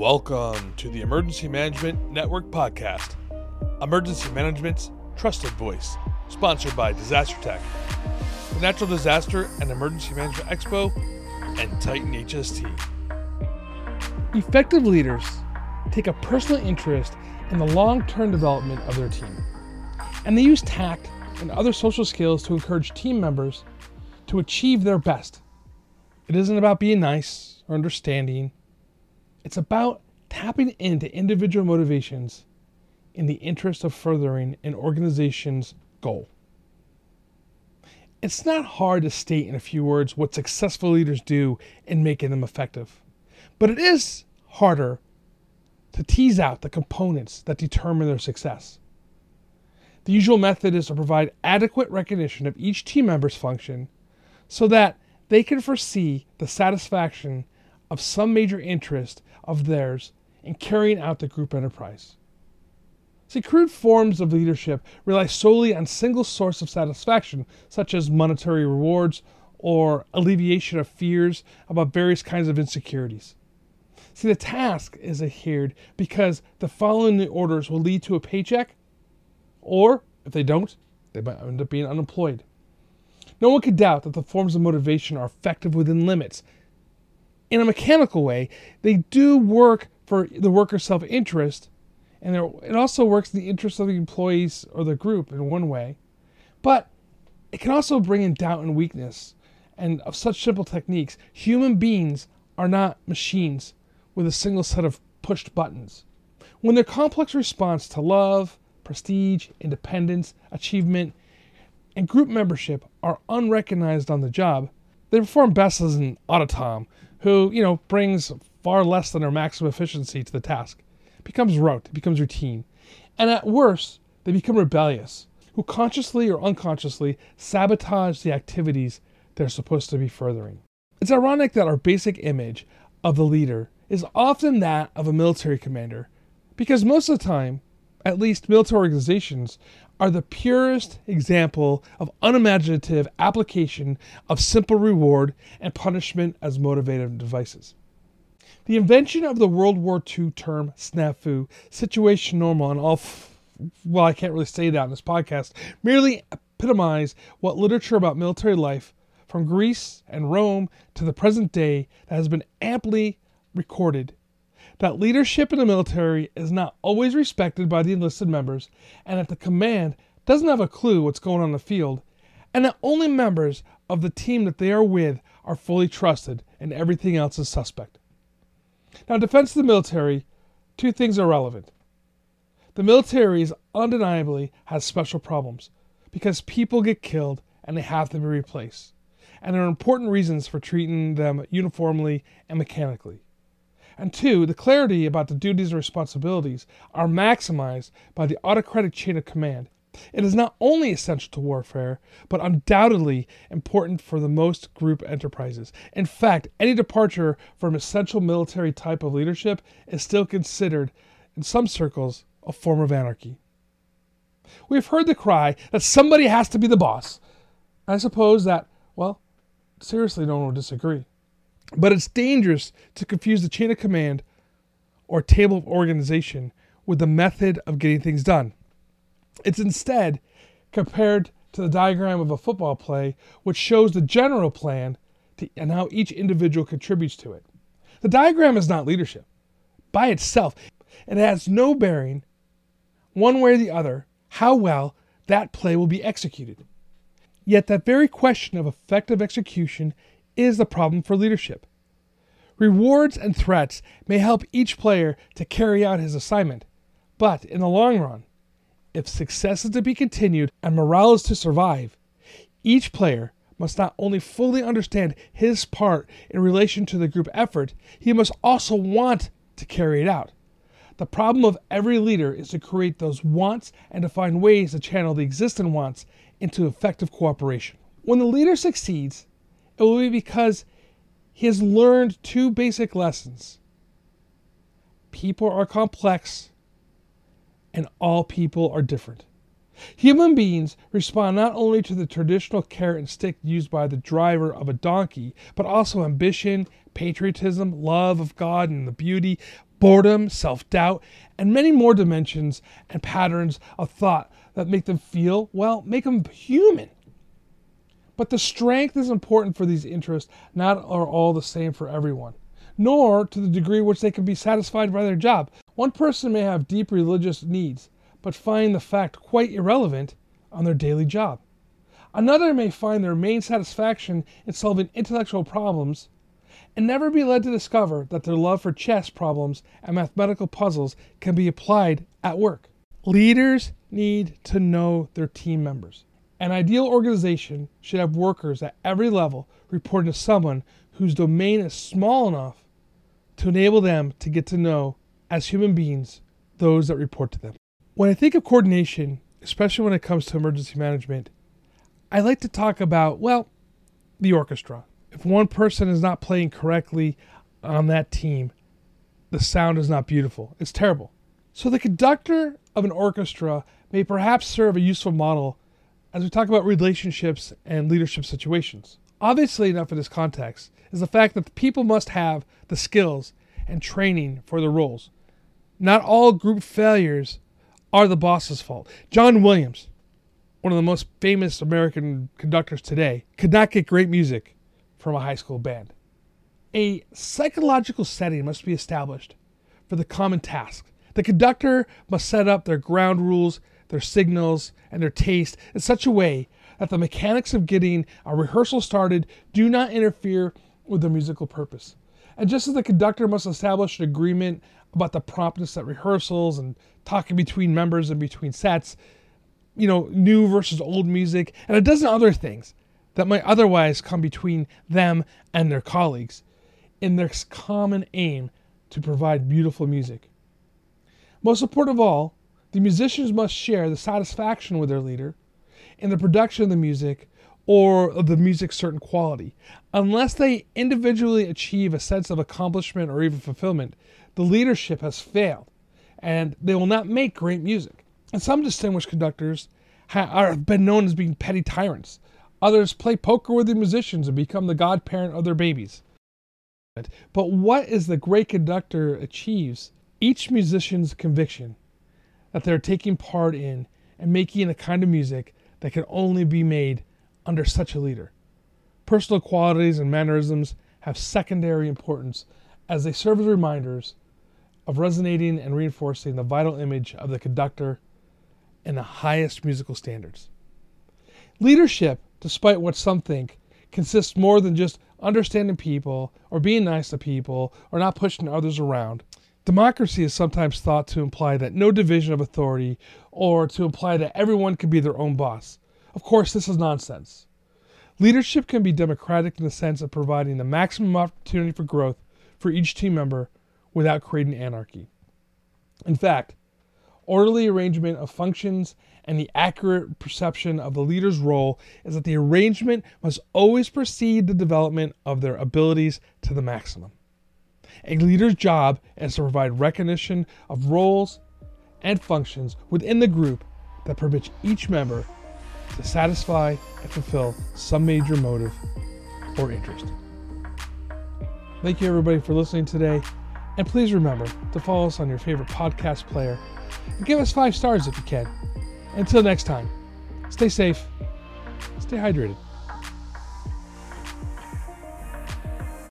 Welcome to the Emergency Management Network podcast, emergency management's trusted voice, sponsored by Disaster Tech, the Natural Disaster and Emergency Management Expo, and Titan HST. Effective leaders take a personal interest in the long term development of their team, and they use tact and other social skills to encourage team members to achieve their best. It isn't about being nice or understanding it's about tapping into individual motivations in the interest of furthering an organization's goal. It's not hard to state in a few words what successful leaders do in making them effective, but it is harder to tease out the components that determine their success. The usual method is to provide adequate recognition of each team member's function so that they can foresee the satisfaction of some major interest of theirs in carrying out the group enterprise. See, crude forms of leadership rely solely on single source of satisfaction, such as monetary rewards or alleviation of fears about various kinds of insecurities. See, the task is adhered because the following the orders will lead to a paycheck, or if they don't, they might end up being unemployed. No one could doubt that the forms of motivation are effective within limits in a mechanical way, they do work for the worker's self interest, and it also works in the interest of the employees or the group in one way. But it can also bring in doubt and weakness. And of such simple techniques, human beings are not machines with a single set of pushed buttons. When their complex response to love, prestige, independence, achievement, and group membership are unrecognized on the job, they perform best as an automaton who, you know, brings far less than their maximum efficiency to the task. It becomes rote, it becomes routine. And at worst, they become rebellious, who consciously or unconsciously sabotage the activities they're supposed to be furthering. It's ironic that our basic image of the leader is often that of a military commander, because most of the time, at least military organizations, are the purest example of unimaginative application of simple reward and punishment as motivative devices. The invention of the World War II term snafu, situation normal, and all, f- well, I can't really say that in this podcast, merely epitomize what literature about military life from Greece and Rome to the present day that has been amply recorded that leadership in the military is not always respected by the enlisted members, and that the command doesn't have a clue what's going on in the field, and that only members of the team that they are with are fully trusted, and everything else is suspect. Now, defense of the military, two things are relevant. The military is undeniably has special problems because people get killed and they have to be replaced. And there are important reasons for treating them uniformly and mechanically. And two, the clarity about the duties and responsibilities are maximized by the autocratic chain of command. It is not only essential to warfare, but undoubtedly important for the most group enterprises. In fact, any departure from essential military type of leadership is still considered, in some circles, a form of anarchy. We have heard the cry that somebody has to be the boss. I suppose that, well, seriously, no one will disagree. But it's dangerous to confuse the chain of command or table of organization with the method of getting things done. It's instead compared to the diagram of a football play, which shows the general plan to, and how each individual contributes to it. The diagram is not leadership. By itself, and it has no bearing, one way or the other, how well that play will be executed. Yet, that very question of effective execution is the problem for leadership. Rewards and threats may help each player to carry out his assignment, but in the long run, if success is to be continued and morale is to survive, each player must not only fully understand his part in relation to the group effort, he must also want to carry it out. The problem of every leader is to create those wants and to find ways to channel the existing wants into effective cooperation. When the leader succeeds, it will be because he has learned two basic lessons. People are complex, and all people are different. Human beings respond not only to the traditional carrot and stick used by the driver of a donkey, but also ambition, patriotism, love of God and the beauty, boredom, self doubt, and many more dimensions and patterns of thought that make them feel, well, make them human. But the strength is important for these interests, not are all the same for everyone, nor to the degree which they can be satisfied by their job. One person may have deep religious needs, but find the fact quite irrelevant on their daily job. Another may find their main satisfaction in solving intellectual problems and never be led to discover that their love for chess problems and mathematical puzzles can be applied at work. Leaders need to know their team members. An ideal organization should have workers at every level reporting to someone whose domain is small enough to enable them to get to know, as human beings, those that report to them. When I think of coordination, especially when it comes to emergency management, I like to talk about, well, the orchestra if one person is not playing correctly on that team, the sound is not beautiful. It's terrible. So the conductor of an orchestra may perhaps serve a useful model as we talk about relationships and leadership situations. Obviously, enough in this context is the fact that the people must have the skills and training for the roles. Not all group failures are the boss's fault. John Williams, one of the most famous American conductors today, could not get great music from a high school band. A psychological setting must be established for the common task. The conductor must set up their ground rules, their signals, and their taste in such a way that the mechanics of getting a rehearsal started do not interfere with the musical purpose. And just as the conductor must establish an agreement about the promptness at rehearsals and talking between members and between sets, you know, new versus old music, and a dozen other things that might otherwise come between them and their colleagues in their common aim to provide beautiful music. Most important of all, the musicians must share the satisfaction with their leader in the production of the music or of the music's certain quality. Unless they individually achieve a sense of accomplishment or even fulfillment, the leadership has failed and they will not make great music. And some distinguished conductors have been known as being petty tyrants Others play poker with the musicians and become the godparent of their babies. But what is the great conductor achieves? Each musician's conviction that they're taking part in and making a kind of music that can only be made under such a leader. Personal qualities and mannerisms have secondary importance as they serve as reminders of resonating and reinforcing the vital image of the conductor and the highest musical standards. Leadership despite what some think, consists more than just understanding people or being nice to people or not pushing others around. Democracy is sometimes thought to imply that no division of authority or to imply that everyone can be their own boss. Of course, this is nonsense. Leadership can be democratic in the sense of providing the maximum opportunity for growth for each team member without creating anarchy. In fact, orderly arrangement of functions and the accurate perception of the leader's role is that the arrangement must always precede the development of their abilities to the maximum. A leader's job is to provide recognition of roles and functions within the group that permits each member to satisfy and fulfill some major motive or interest. Thank you, everybody, for listening today. And please remember to follow us on your favorite podcast player and give us five stars if you can. Until next time, stay safe, stay hydrated.